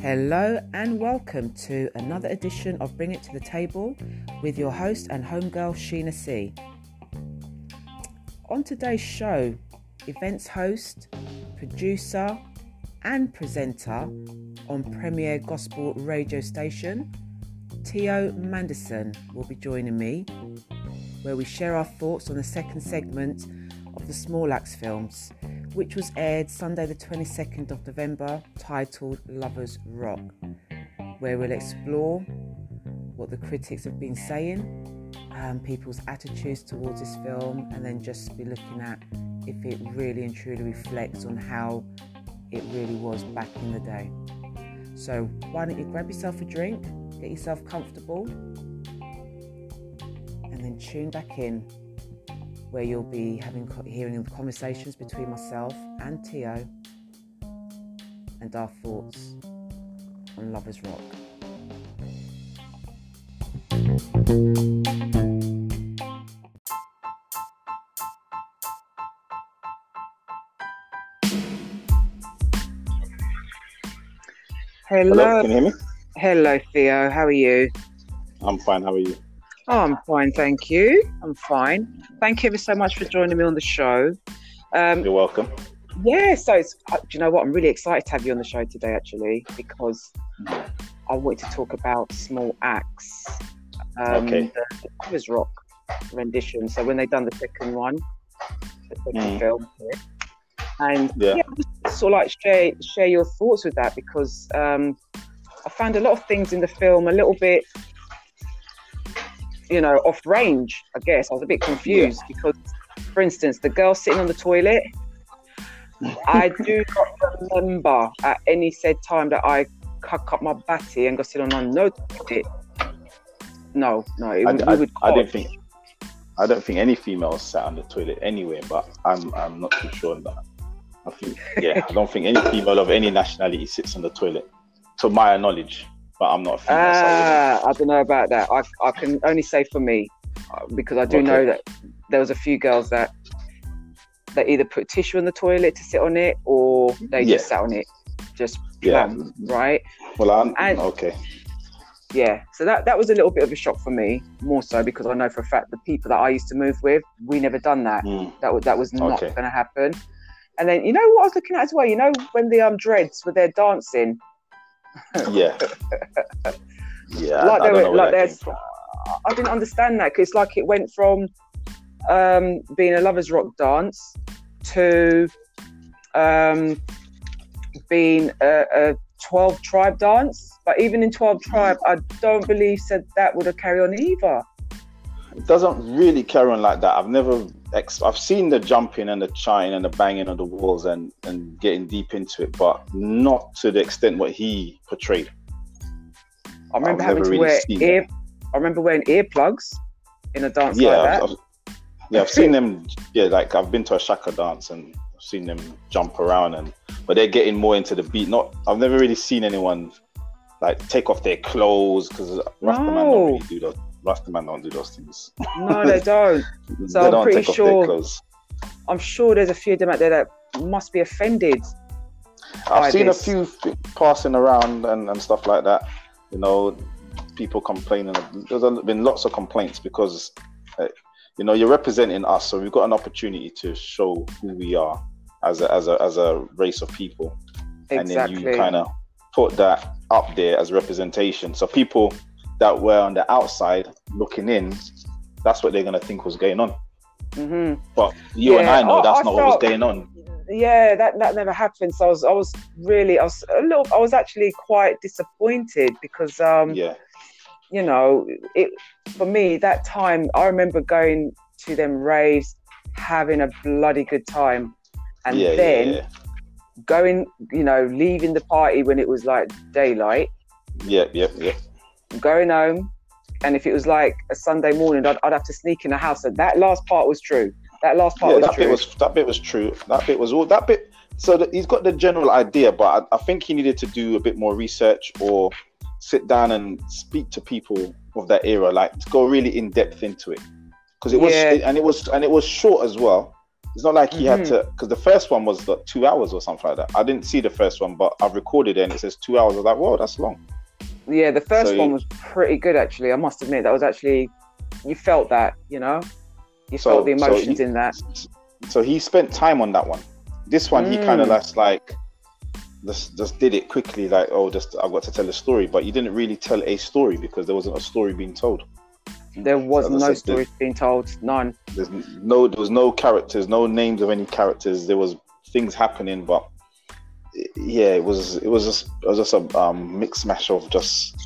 Hello and welcome to another edition of Bring It to the Table with your host and homegirl Sheena C. On today's show, events host, producer, and presenter on Premier Gospel radio station, Tio Manderson will be joining me, where we share our thoughts on the second segment of the Small Axe films, which was aired Sunday, the 22nd of November, titled Lovers Rock, where we'll explore what the critics have been saying, um, people's attitudes towards this film, and then just be looking at if it really and truly reflects on how it really was back in the day. So, why don't you grab yourself a drink, get yourself comfortable, and then tune back in where you'll be having hearing the conversations between myself and Tio and our thoughts on Lovers Rock. Hello. Hello, can you hear me? Hello, Theo. How are you? I'm fine. How are you? Oh, I'm fine, thank you. I'm fine. Thank you ever so much for joining me on the show. Um, You're welcome. yeah, so it's, uh, do you know what? I'm really excited to have you on the show today, actually, because I wanted to talk about Small Axe, um, Okay. the, Lovers Rock rendition. So when they done the second one, the second Mm. film, and Yeah. yeah, just sort of like share share your thoughts with that because um, I found a lot of things in the film a little bit, you know, off range. I guess I was a bit confused because, for instance, the girl sitting on the toilet. I do not remember at any said time that I cuck up my batty and go sit on a no toilet. No, no, it, I, would- I, we would. I don't think I don't think any females sat on the toilet anyway, but I'm I'm not too sure on that. I think yeah, I don't think any female of any nationality sits on the toilet, to my knowledge. But I'm not a female. so I Ah, I don't know about that. I, I can only say for me, uh, because I do Okay. know that there was a few girls that that either put tissue in the toilet to sit on it, or they Yeah. just sat on it, just Yeah. right? well, I'm And- okay. Yeah. So that that was a little bit of a shock for me, more so because I know for a fact the people that I used to move with, we never done that. Mm, That was that was not Okay. going to happen. And then you know what I was looking at as well. You know when the um dreads were there dancing, yeah. Yeah, Like I, they I don't were- like that they're- came from. I didn't understand that because it's like it went from um, being a lovers rock dance to um, being a, a 12 tribe dance. But even in 12 tribe, I don't believe said that would have carried on either. It doesn't really carry on like that. I've never, ex- I've seen the jumping and the chatting and the banging on the walls and and getting deep into it, but not to the extent what he portrayed. I remember I've having to really wear ear. I remember wearing earplugs in a dance yeah, like that. I've, I've- yeah, I've seen them. Yeah, like I've been to a shaka dance and I've seen them jump around, and but they're getting more into the beat. Not, I've never really seen anyone like take off their clothes because Rastaman No. don't really do those. Rastaman don't do those things. no, they don't. So they I'm don't pretty sure-. I'm sure there's a few of them out there that must be offended. I've seen this. a few passing around and, and stuff like that. You know, people complaining. There's been lots of complaints because, uh, you know, you're representing us, so we've got an opportunity to show who we are as a as a as a race of people, and then you kind of put that up there as representation. So people that were on the outside looking in, that's what they're gonna think was going on. hmm But you and I know I- that's I not what was going on. yeah that that never happened. So i was i was really i was a little i was actually quite disappointed because um Yeah, you know it for me that time i remember going to them raves having a bloody good time. And yeah, then yeah, going you know leaving the party when it was like daylight. Yeah, yeah, yeah. Going home and if it was like a sunday morning i'd, I'd have to sneak in the house and that last part was true that last part yeah, was that true bit was that bit was true. That bit was all that bit. So that he's got the general idea, but I, I think he needed to do a bit more research or sit down and speak to people of that era, like to go really in depth into it, because it was Yeah. and it was and it was short as well. It's not like he had Mhm. to because the first one was like two hours or something like that. I didn't see the first one, but I've recorded it and it says two hours. I was like, whoa, that's long. Yeah, the first So one was pretty good actually. I must admit that was actually you felt that, you know, you So- felt the so emotions he- in that. So he spent time on that one. This one, he kind of Mm. just like just just did it quickly, like oh, just I've got to tell a story, but you didn't really tell a story because there wasn't a story being told. There was So no story being told, none. There's no there was no characters, no names of any characters. There was things happening, but yeah, it was it was just it was just a um, mix mash of just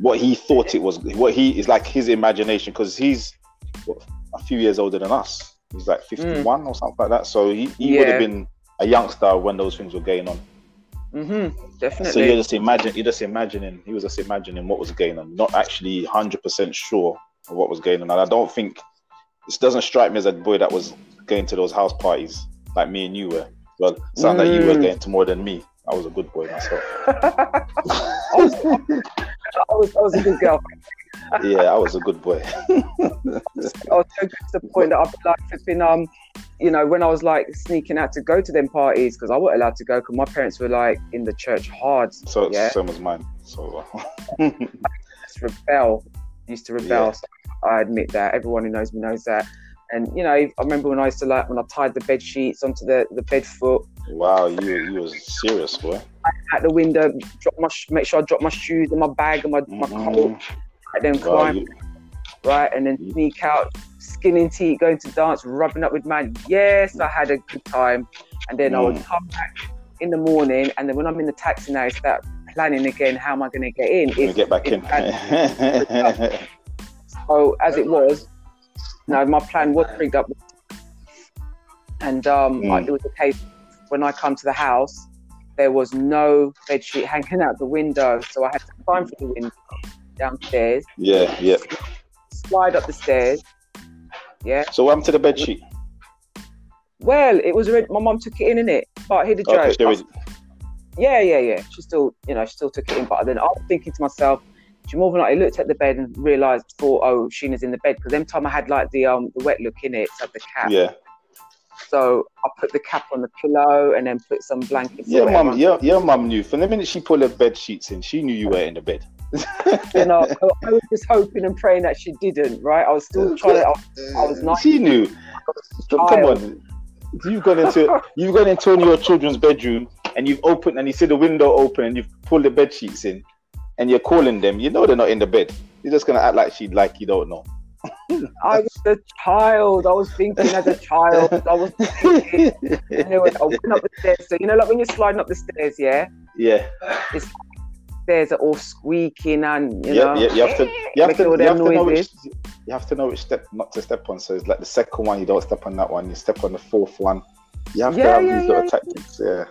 what he thought it was. What he is like his imagination because he's what, a few years older than us. He's like fifty one or something like that. So he, he would have been a youngster when those things were going on. Mhm. Definitely. So you're just imagine you're just imagining he was just imagining what was going on, not actually hundred percent sure of what was going on. And I don't think this doesn't strike me as a boy that was going to those house parties like me and you were. Well, sound like you were Mm. going to more than me. I was a good boy myself. I, was, I was I was a good girl. yeah, I was a good boy. I was so good to the point that I've like flipping um, you know, when I was like sneaking out to go to them parties because I wasn't allowed to go because my parents were like in the church hard. So Yeah. same as mine. So Just rebel, used to rebel. Yeah. So I admit that. Everyone who knows me knows that. And you know, I remember when I used to like when I tied the bed sheets onto the the bed foot wow, you you was serious, boy. at the window, drop my make sure I drop my shoes in my bag and my, my coat, and then Wow, climb you- right, and then sneak out, skinning teeth, going to dance, rubbing up with man. Yes, I had a good time, and then I would Mm. come back in the morning, and then when I'm in the taxi now, I start planning again. How am I going to get in? It's- get back in. it's- So as it was, no, my plan was rigged up, and um, Mm. I, it was the case when I come to the house, there was no bed sheet hanging out the window, so I had to climb through the window downstairs, yeah, yeah. slide up the stairs. Yeah. So what happened to the bed sheet? Well, it was already, my mum took it in, innit? But hear the joke. Okay, there is. Yeah, yeah, yeah. She still, you know, she still took it in. But then I was thinking to myself, she more than likely looked at the bed and realised, thought, oh, Sheena's in the bed. Because them time I had like the um the wet look in it, so the cap. Yeah, So I put the cap on the pillow and then put some blankets. your whatever. mum, your, your mum knew from the minute she pulled her bed sheets in, she knew you were in the bed. You know, I, was just hoping and praying that she didn't. Right? I was still trying to. I was, I was nice. She knew. Come on, you've gone into you've gone into your children's bedroom and you've opened and you see the window open and you've pulled the bed sheets in, and you're calling them. You know they're not in the bed. You're just gonna act like she like you don't know. I was a child. I was thinking as a child. I was thinking. Anyway, I went up the stairs. So you know, like when you're sliding up the stairs, yeah, yeah, stairs are all squeaking and you yeah, know, yeah. You have to you have to you have to know which you have to know which step not to step on. So it's like the second one, you don't step on that one. You step on the fourth one. You have to have yeah, these little yeah. tactics. Yeah.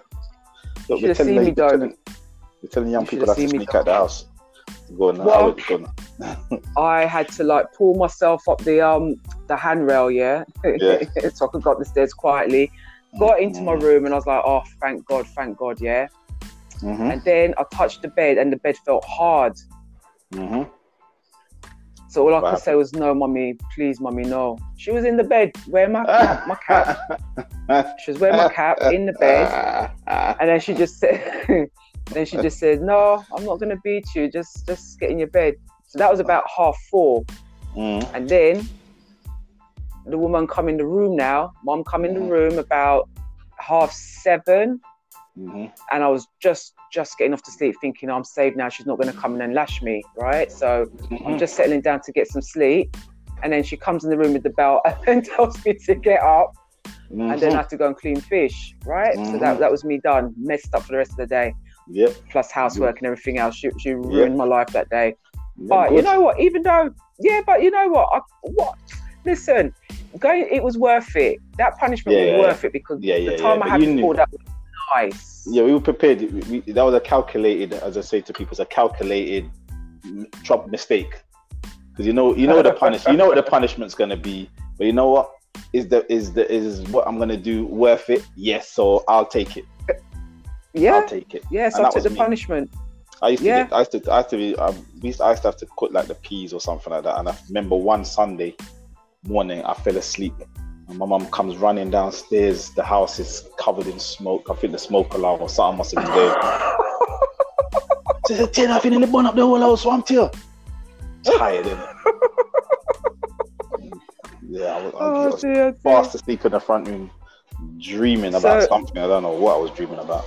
Look, should we're have telling, seen me, we're telling, we're telling young You people that to sneak out the house. Go on, Well- go on. I had to like pull myself up the um the handrail, yeah, Yeah. so I could go up the stairs quietly. Got into my Mm-hmm. room and I was like, oh, thank God, thank God, yeah. Mhm, And then I touched the bed and the bed felt hard. mhm. So all I What could say was, no, mummy, please, mummy, no. She was in the bed, wearing my cap, my cap. She was wearing my cap in the bed. And then she just said, then she just said, "No, I'm not gonna beat you. Just, just get in your bed." So that was about half four, Mhm, and then the woman come in the room. Now, mom come in the Mhm. room about half seven, mhm. and I was just, just getting off to sleep, thinking I'm saved now. She's not gonna come in and lash me, right? So I'm just settling down to get some sleep, and then she comes in the room with the bell and tells me to get up, and then I Mhm. have to go and clean fish, right? So that that was me done, messed up for the rest of the day. Yep. plus housework and everything else. She, she ruined my life that day. But you know what? Even though, yeah, but you know what? I, what? Listen, going. It was worth it. That punishment Yeah, was yeah, worth it because Yeah, the time. I But had before that was nice. Yeah, we were prepared. We, we- that was a calculated, as I say to people, it's a calculated Trump mistake. Because you know, you know the punish, you know what the punishment's gonna be. But you know what? Is the is the is what I'm gonna do worth it? Yes, so I'll take it. Yeah, I'll take it. yeah. So And I took the me. punishment. I used to, Yeah. get, I used to, I used to be, um, we used, I used to have to cook like the peas or something like that. And I remember one Sunday morning, I fell asleep And my mum comes running downstairs. The house is covered in smoke. I think the smoke alarm or something must have been there. She said, "Tina, I finna burn up the whole house, here." Tired, innit? yeah, I was, I Oh was dear, dear. fast asleep in the front room, dreaming about So- something. I don't know what I was dreaming about.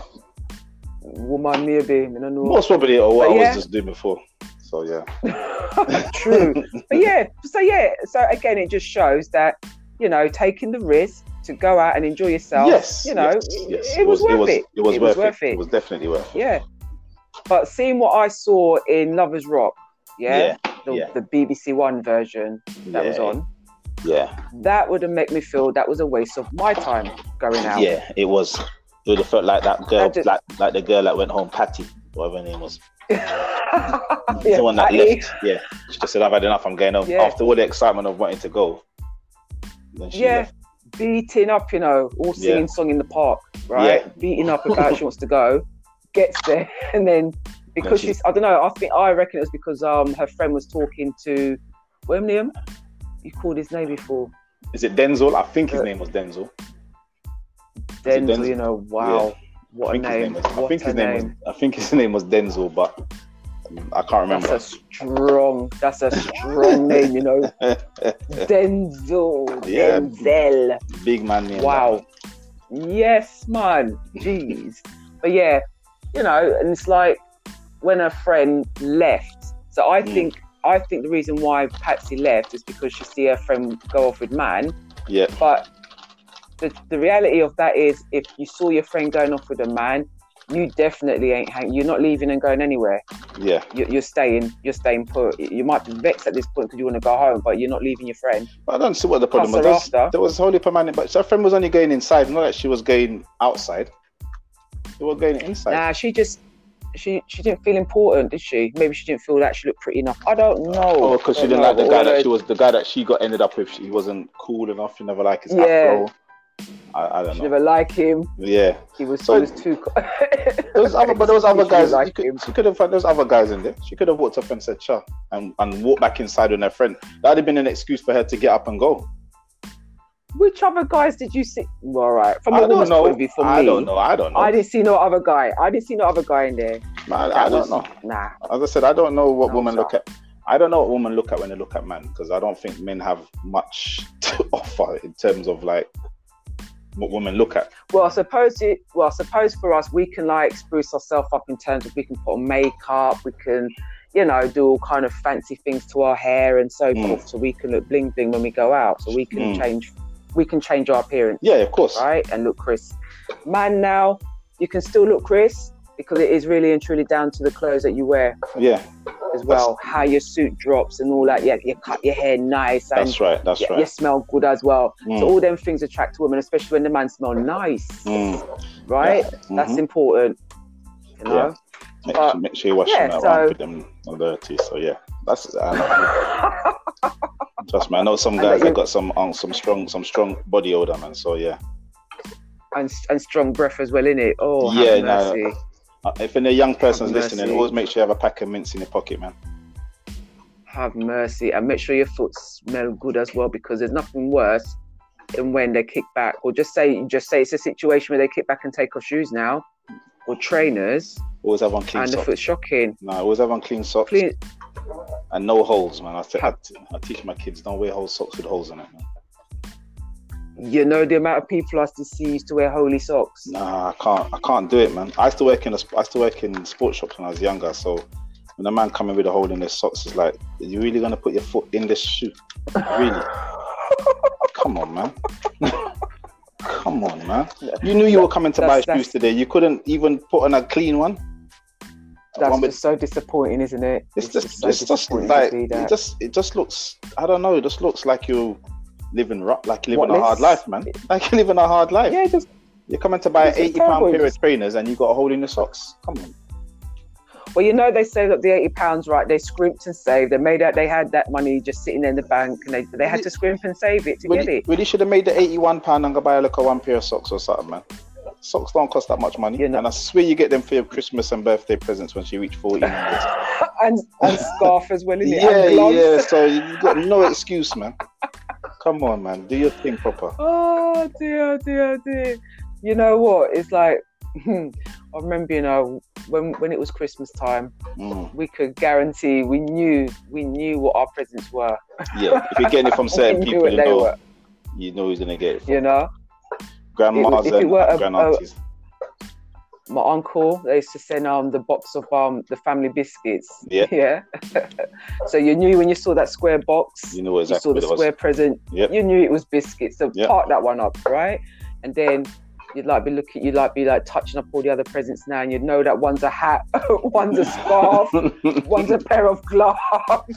Woman, maybe. I don't know. Most probably or what But I yeah. was just doing before. So yeah, True. but yeah, so yeah, so again, it just shows that you know taking the risk to go out and enjoy yourself. yes, you know, yes, it, yes. it was, worth it. It was, worth, it. It was definitely worth it. Yeah. But seeing what I saw in Lovers Rock, yeah, the, yeah. the BBC One version that was on, Yeah, that would have made me feel that was a waste of my time going out. yeah, it was. It would have felt like that girl, just- like like the girl that went home, Patty, whatever her name was. yeah, the one that Patty. left. Yeah, she just said, "I've had enough. I'm going home." Yeah. After all the excitement of wanting to go, Yeah, left. beating up, you know, all singing Yeah. song in the park, right? Yeah. Beating up about she wants to go, gets there, and then because she- she's, I don't know, I think I reckon it was because um her friend was talking to Birmingham. You called his name before, Is it Denzel? I think his Uh, name was Denzel. Denzel. Denzel? You know, wow, I what a name! was. I think his name was. name! I think his name was Denzel, but I can't remember. That's a strong. That's a strong name, you know. Denzel. Yeah. Denzel. Big man name. Wow. Yes, man. Jeez. But yeah, you know, and it's like when a friend left. So I Mm. think I think the reason why Patsy left is because she see her friend go off with man. Yeah, But the, the reality of that is if you saw your friend going off with a man, you definitely ain't hang you're not leaving and going anywhere. yeah. You, you're staying, you're staying put. You might be vexed at this point because you want to go home, but you're not leaving your friend. I don't see what the problem was. Cuss her There was, there was wholly permanent, but her friend was only going inside, not that she was going outside. They were going inside. Nah, she just she she didn't feel important, did she? Maybe she didn't feel that she looked pretty enough. I don't know. Oh, because she didn't like the guy that she was the guy that she got ended up with. He wasn't cool enough. He never liked his Yeah. afro. I, I don't She know. never liked him. Yeah, He was So- he was too. was other, but there was other guys. liked you could, him. she could have found those other guys in there. She could have walked up and said "cha" and and walked back inside with her friend. That would have been an excuse for her to get up and go. Which other guys did you see? Well, all right, from I a don't woman's know. point of view, for I me, don't know. I don't know. I didn't see no other guy. I didn't see no other guy in there. Man, I don't was- know. Nah. As I said, I don't know what No, women look at. I don't know what women look at when they look at men because I don't think men have much to offer in terms of like what women look at. Well, I suppose it. Well, I suppose for us, we can like spruce ourselves up in terms of we can put on makeup, we can, you know, do all kind of fancy things to our hair and so Mm. forth, so we can look bling bling when we go out. So we can Mm. change, we can change our appearance, Yeah, of course. right, and look Chris. Man, now you can still look Chris because it is really and truly down to the clothes that you wear Yeah, as well, how your suit drops and all that. Yeah, you cut your hair nice and that's right. That's you, you smell good as well. So Mm, all them things attract women, especially when the man smell nice, mm, right? That's mhm. important. You know? Yeah. Make, but- sure, make sure you wash yeah, them so- around with them not dirty. So yeah, that's. I know. Trust me, I know some guys that got some um, some strong some strong body odor, man. So yeah, and and strong breath as well in it. Oh, Yeah, no. Uh, if any young person's listening, always make sure you have a pack of mints in your pocket, man. have mercy, and make sure your foot smell good as well, because there's nothing worse than when they kick back, or just say just say it's a situation where they kick back and take off shoes now, or trainers, Always have on clean socks. and the foot's shocking. No, always have on clean socks Clean, and no holes, man. I, t- I, Ha- t- I teach my kids don't wear whole socks with holes in it, man. You know the amount of people I used to see used to wear holy socks. Nah, I can't. I can't do it, man. I used to work in a, I used to work in sports shops when I was younger. So when a man coming with a hole in his socks, it's like, are you really gonna put your foot in this shoe? Really? Come on, man. Come on, man. You knew you were coming to buy shoes today. You couldn't even put on a clean one. That's One with- just so disappointing, isn't it? It's just, so it's just like it just, it just looks. I don't know. It just looks like you're living rough, like living What, a hard life, man. Like you're living a hard life. yeah, just You're coming to buy an eighty pound pair of trainers and you got a hole in your socks. Come on. Well, you know, they saved up the eighty pounds, right? They scrimped and saved. They made out they had that money just sitting in the bank, and they they had to scrimp and save it to get it. really should have made the eighty-one pound and go buy like a one pair of socks or something, man. Socks don't cost that much money, You know- and I swear you get them for your Christmas and birthday presents once you reach forty. and and scarf as well, innit? yeah, and gloves. yeah. So you've got no excuse, man. Come on, man. Do your thing proper. Oh dear, dear, dear. You know what? It's like I remember, you know, when when it was Christmas time, Mm. we could guarantee we knew we knew what our presents were. Yeah. If you're getting it from certain people, you know, were. you know who's gonna get it. From. You know, Grandmas it and were a- grand a- aunties. My uncle they used to send um the box of um the family biscuits. Yeah. Yeah. so you knew when you saw that square box, You know you saw the it was. square present, Yep. you knew it was biscuits. So Yep. part that one up, right? And then you'd like be looking, you'd like be like touching up all the other presents now, and you'd know that one's a hat, one's a scarf, one's a pair of gloves.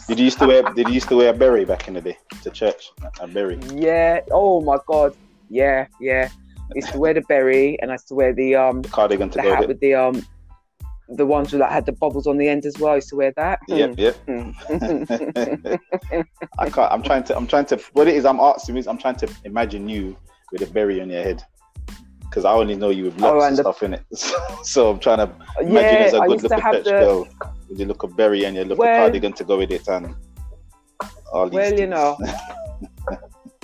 Did you used to wear? Did you used to wear a berry back in the day to church? A berry. Yeah. Oh my god. Yeah, yeah. I used to wear the berry, and I used to wear the um Cardigan to the go hat with with the um the ones that had the bubbles on the end as well. I used to wear that. Yep, yep. Mm. I can't. I'm trying to. I'm trying to. What it is, I'm asking is, I'm trying to imagine you with a berry on your head, because I only know you with locks Oh, and, and the- stuff in it. so I'm trying to imagine yeah, as a good looking to little have church the. girl with your little berry and your little Well- cardigan to go with it, and all these Well, you know,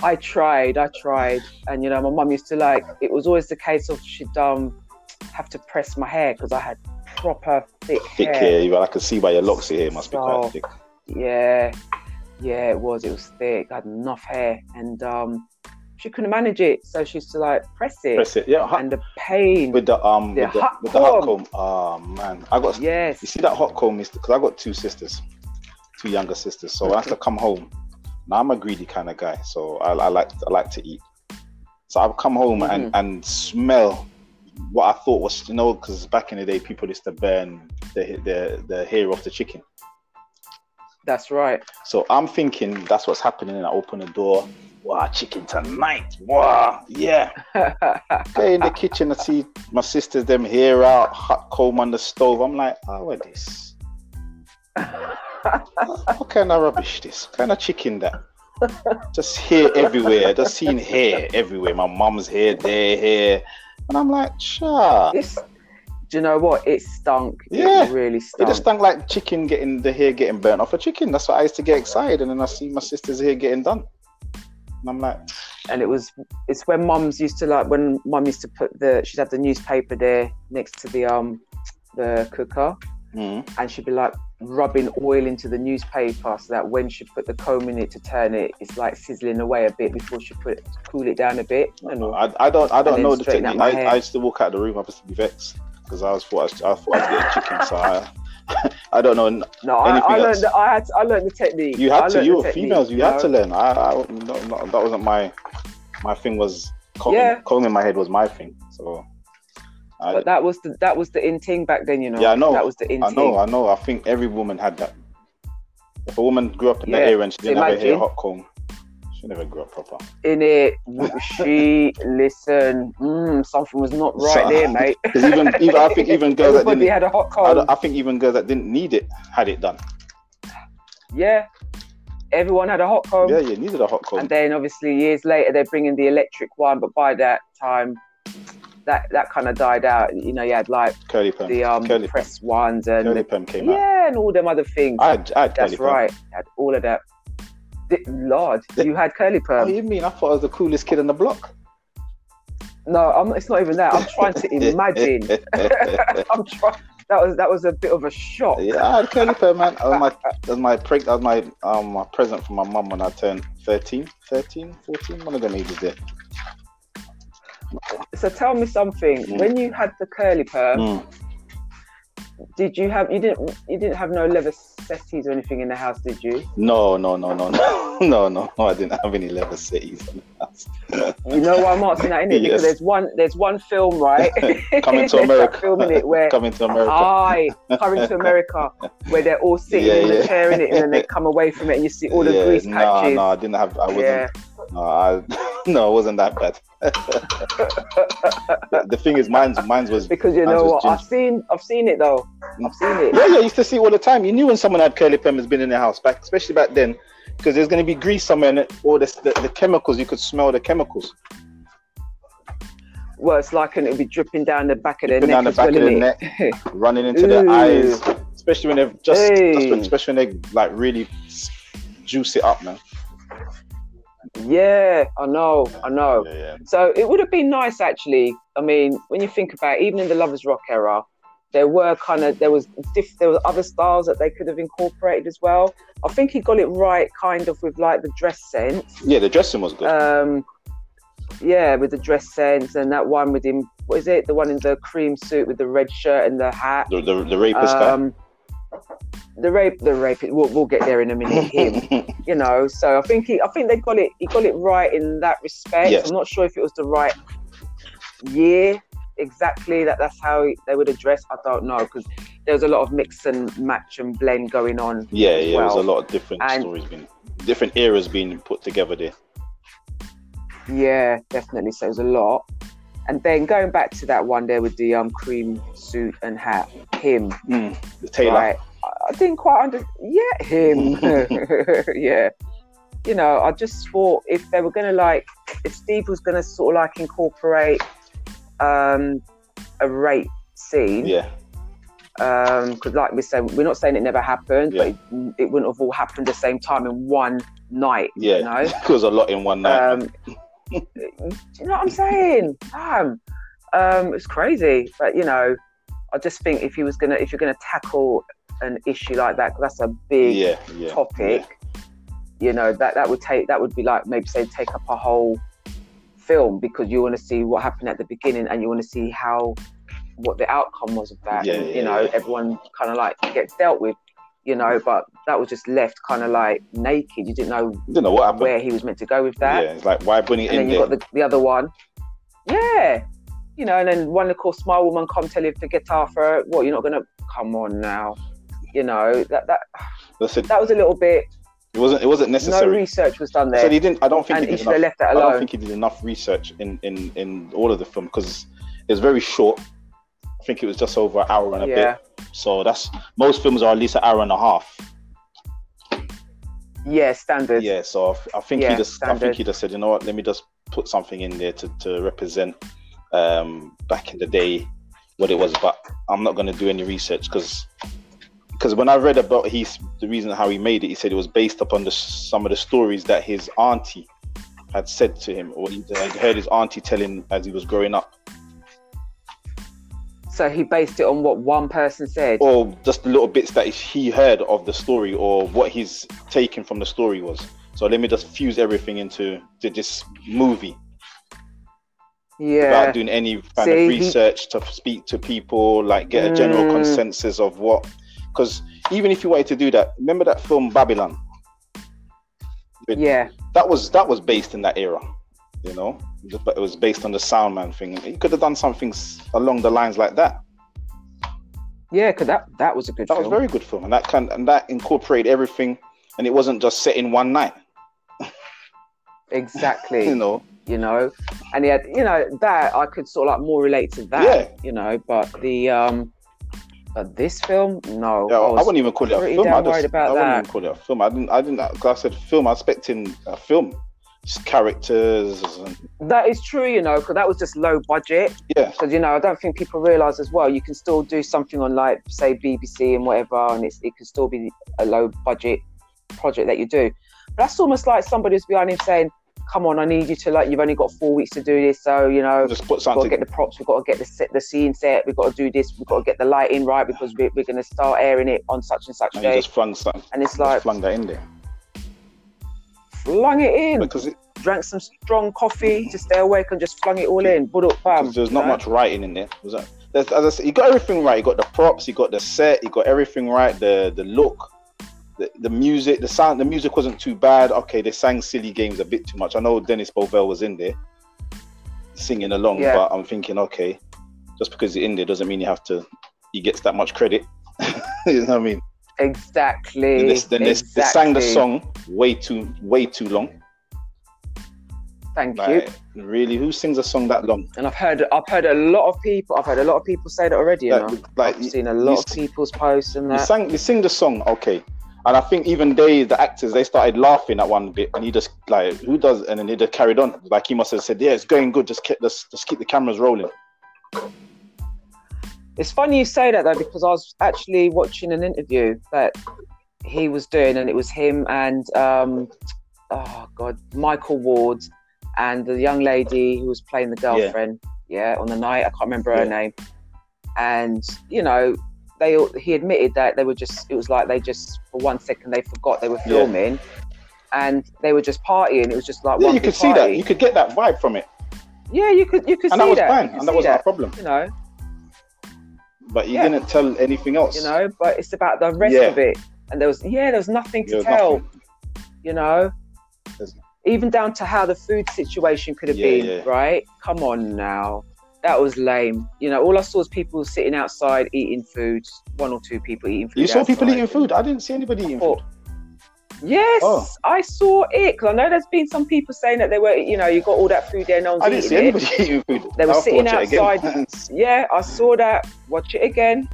I tried, I tried, and you know, my mum used to like. It was always the case of she'd um have to press my hair because I had proper thick, thick hair. hair. You I can see by your locks your hair must be quite thick. Yeah, yeah, it was. It was thick. I had enough hair, and um, she couldn't manage it, so she used to like press it, Press it, yeah. hot- and the pain. with the um The with the, hot with the hot comb. Oh man, I got yes. you see that hot comb is because I got two sisters, two younger sisters. So I have to come home. Now I'm a greedy kind of guy, so I, I like I like to eat. So I've come home and Mm-hmm. and smell what I thought was you know because back in the day people used to burn the the the hair off the chicken. That's right. So I'm thinking that's what's happening. And I open the door. Wow, chicken tonight. Wow, yeah. Go in the kitchen and see my sisters them hair out, hot comb on the stove. I'm like, oh, are this? What kind of rubbish this? What kind of chicken that? Just hair everywhere. Just seeing hair everywhere. My mom's hair, their hair. And I'm like. It's, do you know what? It stunk. Yeah. It really stunk. It just stunk like chicken getting the hair getting burnt off a chicken. That's why I used to get excited. And then I see my sister's hair getting done. And I'm like, and it was it's when mums used to like when mum used to put the she'd have the newspaper there next to the um the cooker mm, and she'd be like rubbing oil into the newspaper so that when she put the comb in it to turn it it's like sizzling away a bit before she put cool it down a bit and all. I, I don't I don't know the technique. I. I used to walk out of the room. I used to be vexed because I was thought I, I thought I'd get a chicken. So I I don't know. no I, I learned the, I had to, I learned the technique You I had to. You were females. You you had to learn. I, I no, no, that wasn't my my thing. Was combing, Yeah. combing my head was my thing. So I, but that was the that was the in thing back then you know Yeah, I know. that was the in I know. I know. I think every woman had that. If a woman grew up in that era and she didn't have a hair hot comb, she never grew up proper. in it she listen mm, something was not right So- there mate even, even I think even girls that didn't. had a hot I, I think even girls that didn't need it had it done. Yeah. Everyone had a hot comb. Yeah, you needed a hot comb. And then obviously years later they're bringing the electric one, but by that time that that kind of died out. You know, you had like curly perm. the um curly perm. press ones and Curly the- perm came out. yeah, and all them other things. I had, I had That's perm. right. You had all of that. Lord, you had curly What perm. do you mean? I thought I was the coolest kid on the block. No, I'm, it's not even that. I'm trying to imagine. I'm trying. That was that was a bit of a shock. yeah, I had curly perm, man. That was my, that was my, preg- that was my, um, my present from my mum when I turned 13, 13, 14, one of them ages there. So tell me something. Mm. When you had the curly perm, Mm. did you have you didn't you didn't have no leather settees or anything in the house, did you? No, no, no, no, no, no, no, no. I didn't have any leather cities on the house. You know why I'm asking that, innit? Yes. Because there's one there's one film, right? Coming to America. film in it where Coming to America. Aye, coming to America, where they're all sitting Yeah, in the chair in it, and then they come away from it, and you see all the yeah, grease no, patches. no, I didn't have. I wasn't. yeah, No, I, no, it wasn't that bad. the, the thing is, mine's mine's was because you know what? I've seen I've seen it though. I've seen it. Yeah, yeah, I used to see it all the time. You knew when someone had curly perm has been in their house, back especially back then, because there's going to be grease somewhere in it, or the, the, the chemicals. You could smell the chemicals Well, it's like and it'll be dripping down the back of their Dripping neck down the as well, of their running into their eyes, especially when they've just, Hey. especially when they like really juice it up, man. Yeah, I know, I know. Yeah, yeah. So it would have been nice, actually. I mean, when you think about it, even in the Lovers Rock era, there were kind of there was diff, there were other styles that they could have incorporated as well. I think he got it right, kind of with like the dress sense. Yeah, the dressing was good. Um, yeah, with the dress sense and that one with him. What is it? The one in the cream suit with the red shirt and the hat. the, the the rapist Um, the rape, the rape. We'll, we'll get there in a minute. Him, you know. So I think he, I think they got it. He got it right in that respect. I'm not sure if it was the right year exactly that that's how they would address. I don't know because there was a lot of mix and match and blend going on. yeah, yeah. There was a lot of different And- stories being, different eras being put together there. Yeah, definitely. So it was a lot. And then going back to that one there with the um cream suit and hat, him, The Taylor. right? I, didn't quite understand. Yeah, him. yeah. You know, I just thought if they were gonna like, if Steve was gonna sort of like incorporate um a rape scene, Yeah, um, because like we said, we're not saying it never happened, Yeah. but it, it wouldn't have all happened the same time in one night. yeah. You know. was a lot in one night. Um, do you know what I'm saying? Damn. Um, it's crazy, but you know, I just think if he was gonna, if you're gonna tackle an issue like that because that's a big yeah, yeah. topic, you know, that that would take, that would be like maybe say take up a whole film because you want to see what happened at the beginning and you want to see how what the outcome was of that. Yeah, and, yeah, you know, yeah. everyone kind of like gets dealt with. You know, but that was just left kind of like naked. You didn't know You know what happened? where he was meant to go with that Yeah, it's like why bring it and in then you got the, the other one. Yeah. You know, and then one of course smile woman come tell you to get off her. What you're not gonna come on now. You know, that that it. that was a little bit It wasn't. It wasn't no necessary. research was done there. So he didn't. I don't think and he he did should have enough. left that alone. I don't think he did enough research in in in all of the film because it was very short. I think it was just over an hour and a Yeah. bit. So that's most films are at least an hour and a half. Yeah, standard. Yeah. So I think Yeah, he just. I standard. think he just said, you know what? Let me just put something in there to to represent um, back in the day what it was. But I'm not going to do any research because. Because when I read about his the reason how he made it, he said it was based upon the, some of the stories that his auntie had said to him, or he had heard his auntie tell him as he was growing up, So he based it on what one person said. or just the little bits that he heard of the story, or what he's taken from the story was. So let me just fuse everything into this movie yeah. without doing any kind See, of he- research to speak to people, like get a general Mm. consensus of what. Because even if you wanted to do that, remember that film Babylon? Yeah. that was that was based in that era, you know. But it was based on the Soundman thing. You could have done something along the lines like that. Yeah, because that, that was a good That was a very good film, and that kind and that incorporated everything, and it wasn't just set in one night. exactly. You know, you know and he had you know that i could sort of like more relate to that Yeah. you know but the um but this film no yeah, I, was wouldn't even call it a film. I, just, about I wouldn't that. even call it a film. I didn't. I didn't. Cause I said film. I was expecting a film, Just characters. And, that is true you know because that was just low budget yeah, because you know i don't think people realize as well you can still do something on like say bbc and whatever and it's, it can still be a low budget project that you do but that's almost like somebody who's behind him saying come on i need you to like you've only got four weeks to do this so you know just put we've got to get the props, we've got to get the set, the scene set, we've got to do this, we've got to get the lighting right because we're, we're going to start airing it on such and such And you day. just flung something. And it's like, flung that in there flung it in, because it, drank some strong coffee to stay awake and just flung it all in. Bam. There's not know? much writing in there. Was that? There's, as I said, you got everything right. You got the props, you got the set, you got everything right. The the look, the, the music, the sound. The music wasn't too bad. Okay, they sang silly games a bit too much. I know Dennis Bovell was in there singing along, Yeah. but I'm thinking, okay, just because you're in there doesn't mean you have to. He gets that much credit. you know what I mean? Exactly. Then, they, then they, they sang the song way too way too long. Thank you. Really, who sings a song that long? And I've heard, I've heard a lot of people, I've heard a lot of people say that already. You know, like I've seen a lot you of people's posts and that. You sang, you sing the song, okay, and I think even they, the actors, they started laughing at one bit, and he just like, who does? And then he just carried on, like he must have said, yeah, it's going good. Just keep this, just keep the cameras rolling. It's funny you say that though, because I was actually watching an interview that he was doing, and it was him and um, oh god, Michael Ward, and the young lady who was playing the girlfriend. Yeah, on the night I can't remember her Yeah. name. And you know, they all- he admitted that they were just. It was like they just for one second they forgot they were Yeah. filming, and they were just partying. It was just like Yeah, you could see that. You could get that vibe from it, yeah, you could you could and see that was that. Was fine, and that was not a problem. You know, But you Yeah. didn't tell anything else. you know, but it's about the rest Yeah. of it. And there was yeah, there was nothing to was tell. nothing. you know There's- even down to how the food situation could have Yeah, been yeah. right come on now that was lame you know all i saw was people sitting outside eating food one or two people eating food You saw people eating food. I didn't see anybody eating Oh, food. yes Oh. i saw it because i know there's been some people saying that they were you know you got all that food there no one's I didn't see eating it anybody eating food. They were I'll sitting watch it again. outside. yeah i saw that watch it again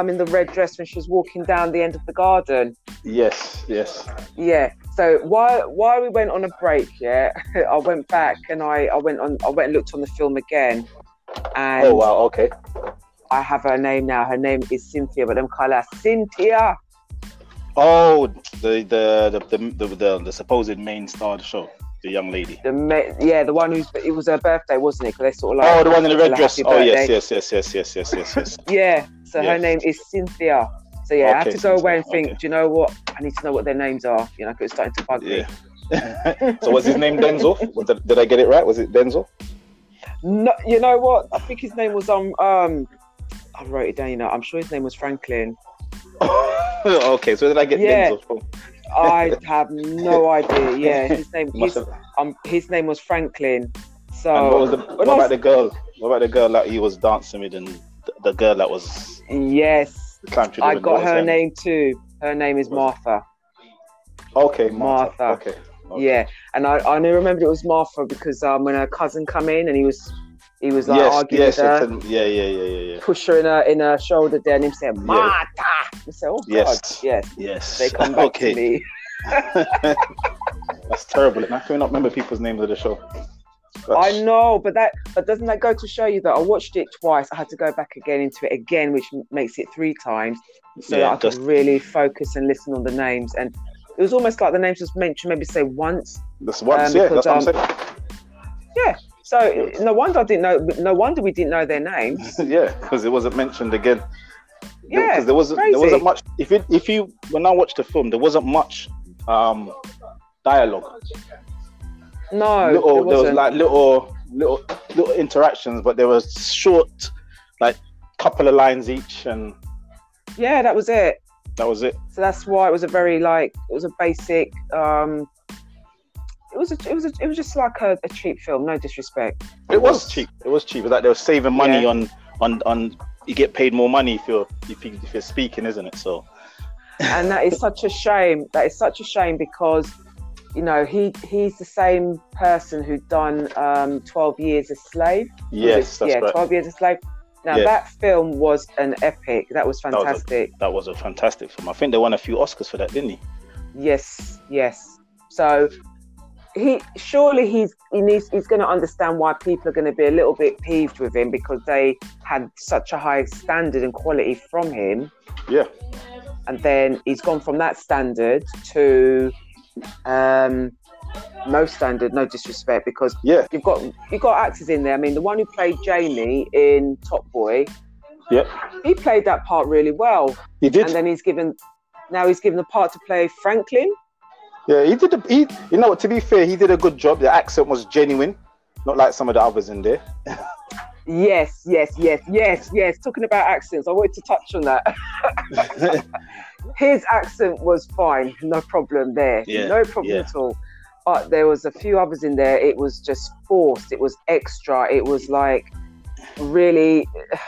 um in the red dress when she was walking down the end of the garden yes, yes. Yeah. So while while we went on a break, yeah, I went back and I, I went on I went and looked on the film again, and Oh wow. Okay. I have her name now. Her name is Cynthia, but them call her Cynthia. Oh, the the the the, the, the, the supposed main star of the show, the young lady. The ma- yeah, the one who's it was her birthday, wasn't it? Because they sort of like Oh, the one in the red dress. Oh yes, yes, yes, yes, yes, yes, yes, yes. yeah. So her name is Cynthia. So yeah, I have to go away and think. okay. Do you know what? I need to know what their names are. You know, it's starting to bug me. Yeah. so was his name Denzel? Did I get it right? Was it Denzel? No, you know what? I think his name was um um. I wrote it down. You know, I'm sure his name was Franklin. okay, so did I get Yeah. Denzel from? I have no idea. Yeah, his name his, um his name was Franklin. So and what was the what about was- the girl? What about the girl that he was dancing with and the girl that was yes, climbed through the I got her name too. Her name is Martha. Okay, Martha. Martha. Okay. okay. Yeah, and I I only remembered it was Martha because um when her cousin come in and he was he was like yes, arguing yes, with her, an- yeah, yeah, yeah, yeah, yeah. push her in her in her shoulder there, and him saying Martha. I said, oh God, Yes. yes. Yes. They come back okay. to me. That's terrible. I cannot remember people's names of the show. I know, but that but doesn't that go to show you that I watched it twice? I had to go back again into it again, which makes it three times, so Yeah, that I could just- really focus and listen on the names. And it was almost like the names was mentioned, maybe say once. That's once, Um, yeah, because, that's what I'm saying. Yeah. So no wonder I didn't know. No wonder we didn't know their names. yeah, because it wasn't mentioned again. Yeah, because there wasn't crazy. there wasn't much. If it if you when I watched the film, there wasn't much um dialogue. No, little, there was like little little little interactions, but there was short, like couple of lines each, and yeah, that was it. that was it. So that's why it was a very like it was a basic. um it was a, it was a, it was just like a, a cheap film. No disrespect. It was cheap. It was cheap. It was like they were saving money Yeah. on on on. You get paid more money if you're if, you, if you're speaking, isn't it? So and that is such a shame. That is such a shame because, you know, he he's the same person who done um, Twelve Years a Slave. Yes, it? yeah, right. Twelve Years a Slave. Now Yeah. that film was an epic. That was was a- fantastic. That was a fantastic film. I think they won a few Oscars for that, didn't he? Yes, yes. So he surely he's he needs he's going to understand why people are going to be a little bit peeved with him because they had such a high standard and quality from him. Yeah. and then he's gone from that standard to um, no standard, no disrespect, because Yeah. you've got you've got actors in there. I mean, the one who played Jamie in Top Boy, Yep. he played that part really well, He did. and then he's given now he's given the part to play Franklin. Yeah, he did. A, he, you know, what, to be fair, he did a good job. The accent was genuine, not like some of the others in there. Yes, yes, yes, yes, yes. Talking about accents, I wanted to touch on that. His accent was fine, no problem there, Yeah, no problem yeah. at all. But there was a few others in there. It was just forced. It was extra. It was like really.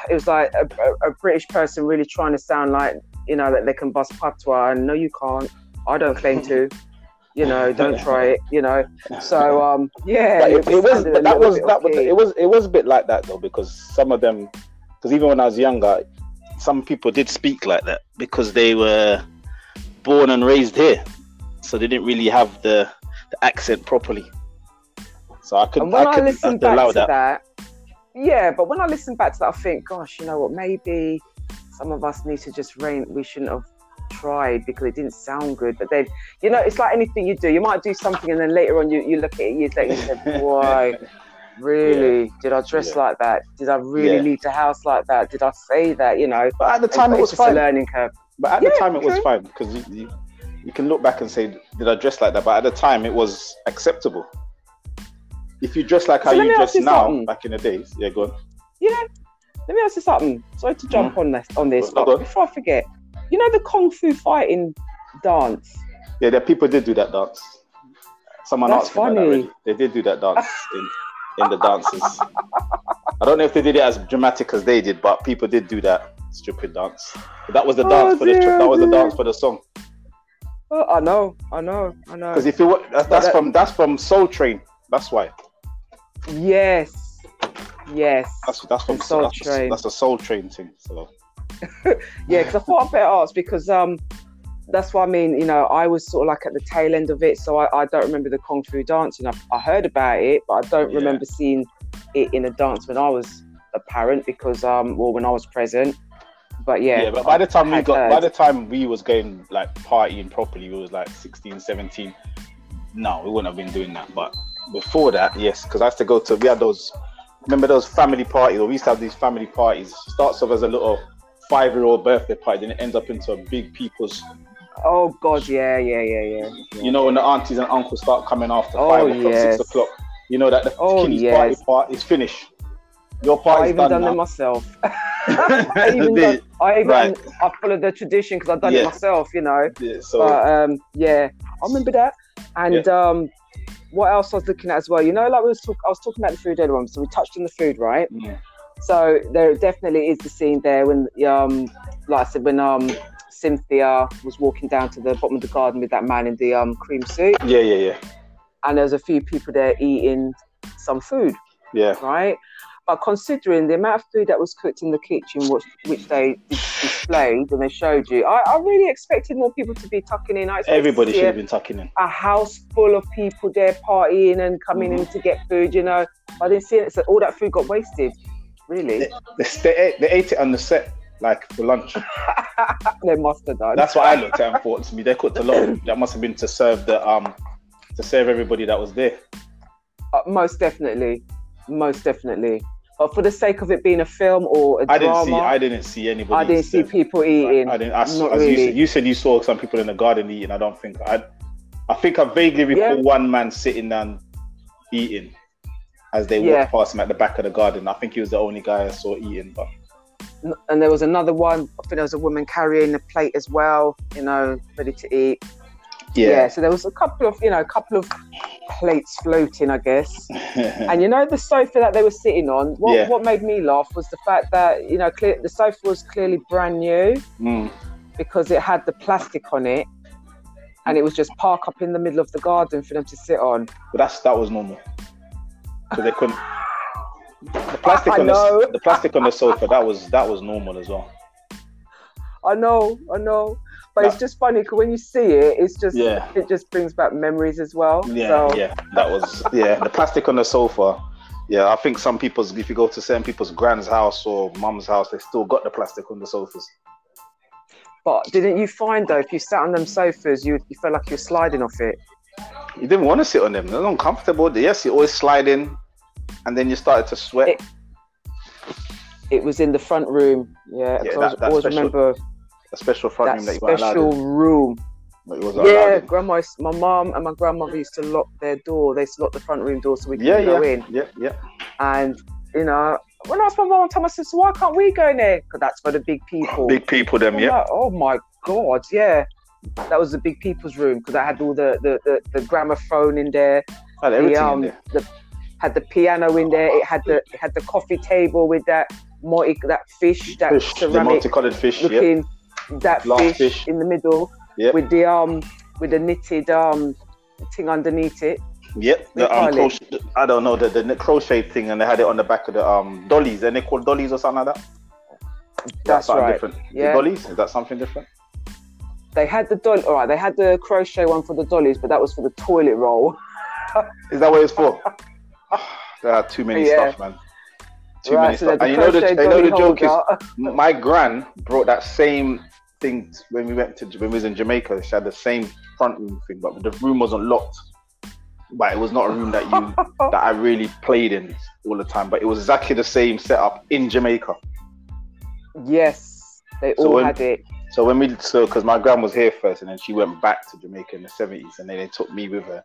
It was like a, a, a British person really trying to sound like you know that they can bust patois. And no, you can't. I don't claim to. You know, don't try it. You know, so um, yeah, But it, it was but that was that was it was it was a bit like that though because some of them because even when I was younger, some people did speak like that because they were born and raised here, so they didn't really have the, the accent properly. So I could And when I, I listen back to that. that. yeah, but when I listen back to that, I think, gosh, you know what? Maybe some of us need to just rein. We shouldn't have tried because it didn't sound good. But then, you know, it's like anything you do. You might do something, and then later on, you, you look at it years later and you say, "Boy, really? Did I dress Yeah. like that? Did I really Yeah. leave the house like that? Did I say that? You know." But at the time it was fine. learning curve. But at the time it was true. fine because you, you you can look back and say, did I dress like that? But at the time it was acceptable. If you dress like how So let you dress you now, something. back in the days, yeah, go on. You know, let me ask you something. Sorry to jump mm-hmm. on this on this, but before I forget, you know the kung fu fighting dance. Yeah, there people did do that dance. Someone That's asked me that funny. They did do that dance in, in the dances. I don't know if they did it as dramatic as they did, but people did do that stupid dance. But that was the Oh, dance for the dear, that was the dance for the song. Oh, I know, I know, I know. Because if you wa- that's, that's that- from that's from Soul Train. That's why. Yes, yes. That's that's from Soul that's, Train. that's a Soul Train thing. So Yeah, because I thought I'd better ask because um, that's what I mean. You know, I was sort of like at the tail end of it, so I, I don't remember the kung fu dancing. I, I heard about it, but I don't Yeah. remember seeing it in a dance when I was a parent because um, well, when I was present. But yeah, yeah, but by the time we got heard. by the time we was going like partying properly, we was like 16, 17. No, we wouldn't have been doing that. But before that, yes, because I used to go to we had those remember those family parties, or we used to have these family parties. Starts off as a little five year old birthday party, then it ends up into a big people's oh god, yeah, yeah, yeah, yeah. you know when the aunties and uncles start coming after Oh, five o'clock, yes. six o'clock, you know that the Oh, kiddies yes. party part is finished. Your part I even done, done them myself. I even done, I even right. I followed the tradition because I've done it myself. You know. yeah, so but um, yeah, I remember that. And um, what else I was looking at as well? You know, like we was talk- I was talking about the food earlier on, so we touched on the food, right? mm, So there definitely is the scene there when, um, like I said, when um, Cynthia was walking down to the bottom of the garden with that man in the um, cream suit, yeah, yeah, yeah, and there's a few people there eating some food, yeah. right? But considering the amount of food that was cooked in the kitchen, which, which they displayed and they showed you, I, I really expected more people to be tucking in. I Everybody should have been tucking in. a house full of people there partying and coming in to get food, you know. I didn't see it. So all that food got wasted. Really? They, they, ate, they ate it on the set, like for lunch. they must have done. That's what I looked at and thought to me. They cooked a lot. That must have been to serve the um to serve everybody that was there. Uh, most definitely. Most definitely. But for the sake of it being a film or a I didn't see. I didn't see anybody. I didn't see people eating. I didn't. I, saw- Not as you, said, you said you saw some people in the garden eating. I don't think I. I think I vaguely recall Yeah. one man sitting down eating as they Yeah. walked past him at the back of the garden. I think he was the only guy I saw eating. But and there was another one. I think there was a woman carrying a plate as well, you know, ready to eat. yeah, So there was a couple of, you know, a couple of plates floating, I guess. And you know the sofa that they were sitting on. What Yeah. what made me laugh was the fact that you know clear, the sofa was clearly brand new Mm. because it had the plastic on it, and it was just park up in the middle of the garden for them to sit on. but that's that was normal. So they couldn't. The plastic I on know. the, the plastic on the sofa that was that was normal as well. I know, I know, but it's just funny because when you see it, it's just Yeah. it just brings back memories as well. Yeah, so, yeah, that was yeah. The plastic on the sofa. Yeah, I think some people's if you go to certain people's grand's house or mum's house, they still got the plastic on the sofas. But didn't you find though, if you sat on them sofas, you you felt like you were sliding off it? You didn't want to sit on them; they're uncomfortable. Yes, you always slide in, and then you started to sweat. It- It was in the front room. Yeah, Yeah, I that- was- that always special remember a special front room that you allowed special room. Was Yeah, grandma, my mom and my grandmother used to lock their door. They used to lock the front room door so we could yeah, go yeah, in. yeah, yeah. And you know, when I asked my mom one time, I said, "So why can't we go in there? Because that's for the big people." Big people, them, yeah. like, oh my god, yeah. That was the big people's room because I had all the, the, the, the gramophone in there. Had The, um, in there. the had the piano in there. It had the it had the coffee table with that multi that fish that Fish, the ceramic multicolored fish. Yeah, looking that fish, fish. in the middle Yeah. with the um with the knitted um thing underneath it. Yep, the um, crochet, I don't know the, the crochet thing, and they had it on the back of the um dollies. And they called dollies or something like that. That's something right. Different. The Yeah. dollies is that something different? They had the doll. All right, they had the crochet one for the dollies, but that was for the toilet roll. Is that what it's for? Ah, there are too many Yeah. stuff, man. Too right, many so stuff. And you know the, you know the joke is my gran brought that same thing when we went to when we was in Jamaica. She had the same front room thing, but the room wasn't locked. But it was not a room that you that I really played in all the time. But it was exactly the same setup in Jamaica. yes, they So all when- had it. So when we so because my gran was here first, and then she went back to Jamaica in the seventies, and then they took me with her.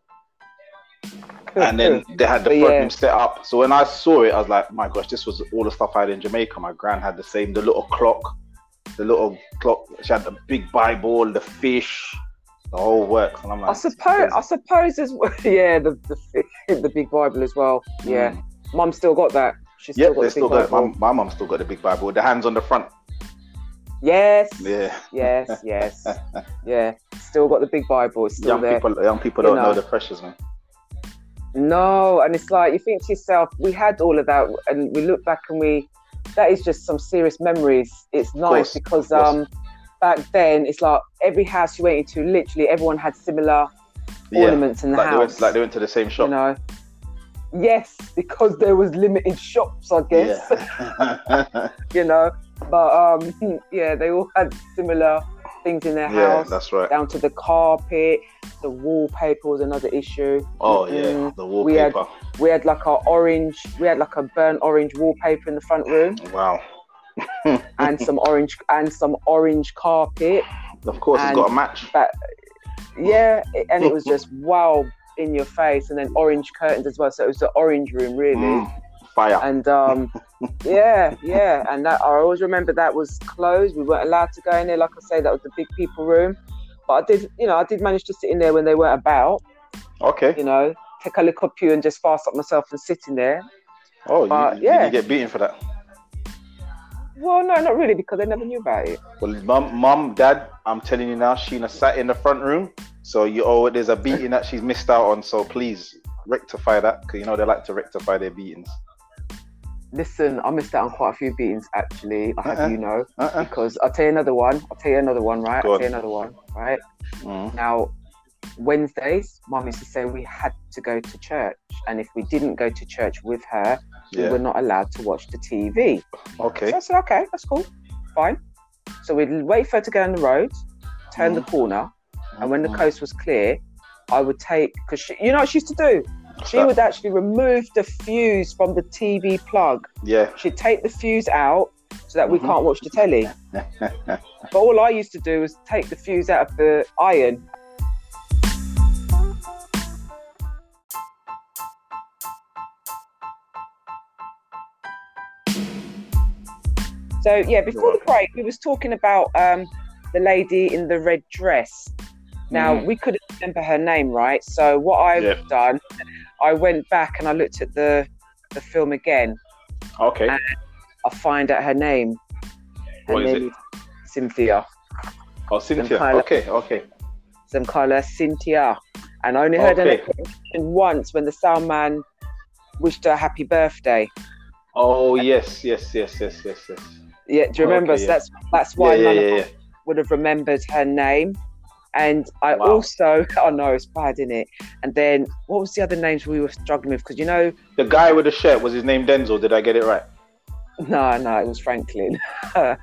And then they had the But front yeah. set up. So when I saw it, I was like, my gosh, this was all the stuff I had in Jamaica. My grand had the same, the little clock, the little clock. She had the big Bible, the fish, the whole works. And I'm like, I suppose. I suppose as well. Yeah, the the the big Bible as well. Yeah, Mm. Mum still got that. She's still got the still big got Bible. my, my mum still got the big Bible with the hands on the front. Yes. Yeah, Yes. Yes. yeah. Still got the big Bible. It's still young there. people, young people You don't know. know. the pressures, man. No, and it's like you think to yourself, we had all of that, and we look back and we, that is just some serious memories. It's nice course, because um, back then it's like every house you went into, literally everyone had similar Yeah, ornaments in the like they, house. went, like they went to the same shop. you know. Yes, because there was limited shops, I guess. yeah, you know, but um, yeah, they all had similar things in their yeah, house, that's right. down to the carpet, the wallpaper was another issue. Oh yeah, Mm, the we had- wallpaper. We had like our orange, we had like a burnt orange wallpaper in the front room, Wow. and some orange and some orange carpet. Of course, it's got a match. But yeah, and it was just wow in your face, and then orange curtains as well. So it was the orange room really. Mm, fire. And um, yeah, yeah, and that I always remember that was closed. We weren't allowed to go in there. Like I say, that was the big people room. But I did, you know, I did manage to sit in there when they weren't about. Okay. You know, take a little pew and just fast up myself and sit in there. Oh, you, But, did yeah. you get beaten for that? Well, no, not really, because they never knew about it. Well, mum, mum, dad, I'm telling you now, Sheena sat in the front room. So you oh, there's a beating that she's missed out on. So please rectify that because you know they like to rectify their beatings. Listen, I missed out on quite a few beatings actually. I have Uh-uh. you know, Uh-uh. because I'll tell you another one. I'll tell you another one, right? Go I'll on. tell you another one, right? Mm. Now, Wednesdays, mum used to say we had to go to church, and if we didn't go to church with her, we were not allowed to watch the TV. Okay. So I said, okay, that's cool, fine. So we'd wait for her to go on the road, turn the corner, and when the Mhm. coast was clear, I would take because you know what she used to do. She would actually remove the fuse from the TV plug. Yeah. She'd take the fuse out so that we Mhm. can't watch the telly. But all I used to do was take the fuse out of the iron. So yeah, before the break, we was talking about um, the lady in the red dress. Now Mhm. we couldn't remember her name, right? So what I've Yeah. done, I went back and I looked at the the film again. Okay. I find out her name. What is is Cynthia. Oh, Cynthia. Okay. Okay. Colour Cynthia. And I only heard Okay. her name once when the sound man wished her a happy birthday. Oh yes, yes, yes, yes, yes, yes. Yeah, do you remember? Okay, So yeah. that's that's why yeah, none yeah, of yeah, us would have remembered her name. And I Wow. also, oh no, it's bad in it. And then what was the other names we were struggling with? Because you know, The guy with the shirt was his name Denzel. Did I get it right? no, no, it was Franklin.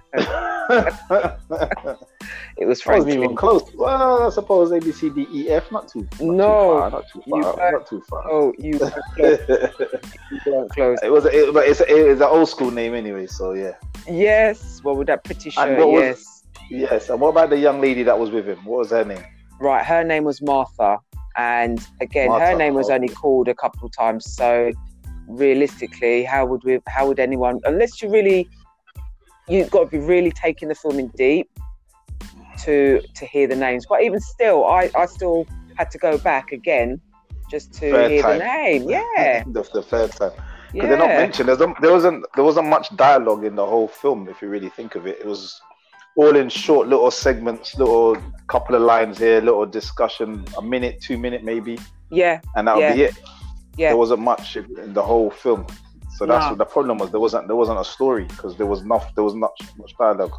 It was Franklin. wasn't even close. Well, I suppose A B C D E F. Not too. Not No, Too far, not too far. Not too far. Oh, you. You close. It was, it, but it's, it's an old school name anyway. So yeah. Yes. Well, with that pretty shirt, what was- yes. And what about the young lady that was with him? What was her name? Right, her name was Martha, and again, her name was only called a couple of times. So, realistically, how would we? How would anyone? Unless you really, you've got to be really taking the film in deep to to hear the names. But even still, I I still had to go back again just to Third hear time. the name. Yeah, the, the third time. Because yeah. they're not mentioned. There's, there wasn't there wasn't much dialogue in the whole film. If you really think of it, it was all in short little segments, little couple of lines here, little discussion, a minute, two minute maybe, Yeah, and that would Yeah. be it. yeah. There wasn't much in the whole film. So that's Nah. what the problem was. There wasn't there wasn't a story because there was not there was not much dialogue.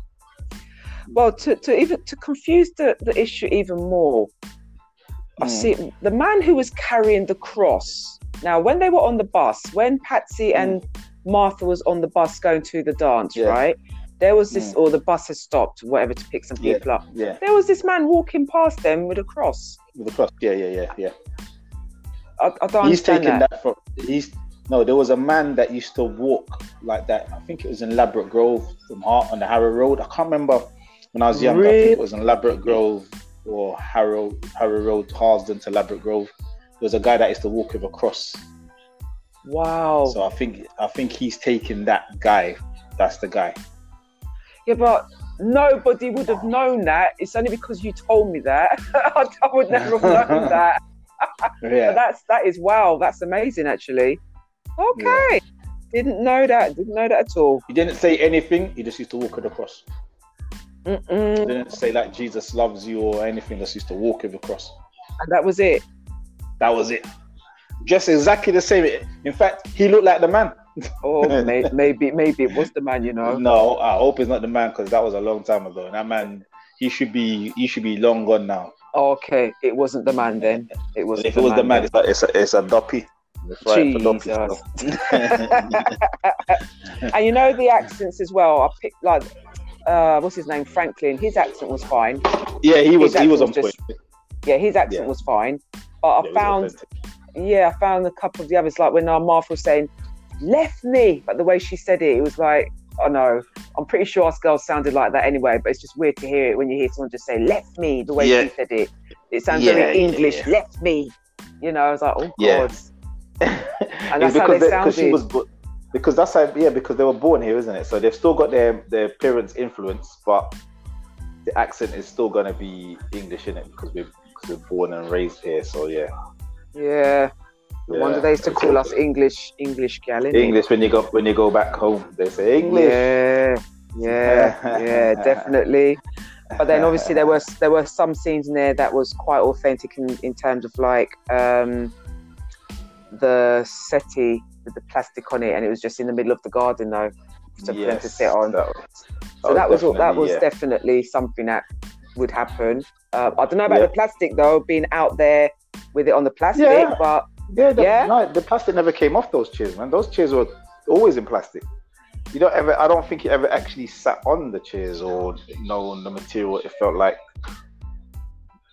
Well, to, to even to confuse the, the issue even more, I Mm. see the man who was carrying the cross. Now, when they were on the bus, when Patsy and Martha was on the bus going to the dance, Mm. Yeah. right? There was this, hmm. or the bus had stopped, whatever, to pick some Yeah. people up. Yeah, There was this man walking past them with a cross. with the cross. Yeah, yeah, yeah, yeah. I, I don't he's understand taking that. that. from he's no there was a man that used to walk like that i think it was in Ladbroke Grove from Hart on the harrow road i can't remember when i was young i Really? think it was in Ladbroke Grove or harrow harrow road Harlesden to Ladbroke Grove there was a guy that used to walk with a cross Wow. so i think i think he's taking that guy that's the guy Yeah, but nobody would have known that. It's only because you told me that. I would never have known that. yeah But that's that is wow. That's amazing, actually. Okay, didn't know that. Didn't know that at all. he didn't say anything he just used to walk with a cross Mm-mm. didn't say like jesus loves you or anything just used to walk with a cross And that was it. That was it. Just exactly the same. In fact, he looked like the man. Oh, may, maybe maybe it was the man. You know. No, I hope it's not the man because that was a long time ago. And that man, he should be, he should be long gone now. Okay, it wasn't the man then. It was. if it was the man, it's like it's a, it's a duppy. It's right for Jesus. and you know the accents as well. I picked like, uh, what's his name? Franklin. His accent was fine. yeah, he was, he was on was point. Yeah, his accent Yeah. was fine. But I Yeah, found yeah, I found a couple of the others, like when our Martha was saying, left me, but the way she said it, it was like, oh no, I'm pretty sure us girls sounded like that anyway, but it's just weird to hear it when you hear someone just say, left me, the way Yeah. she said it. It sounds Yeah, very English, yeah. left me. You know, I was like, oh. God. and that's how they because she sounded. was bo- because that's how yeah because they were born here isn't it so they've still got their their parents influence but the accent is still going to be english in it because we're, because we're born and raised here so yeah Yeah. No Yeah. wonder they used to call us English, English gal, english when you go when you go back home they say english Yeah, yeah, yeah, definitely. But then obviously there was there were some scenes in there that was quite authentic in, in terms of like um, the settee with the plastic on it, and it was just in the middle of the garden though, so for them to sit on. that was, so that was all- that definitely, was yeah. definitely something that would happen. Uh, I don't know about Yeah. the plastic though, being out there with it on the plastic, Yeah. but Yeah, the, Yeah? No, the plastic never came off those chairs, man. Those chairs were always in plastic. You don't ever. I don't think it ever actually sat on the chairs or you know the material. It felt like. that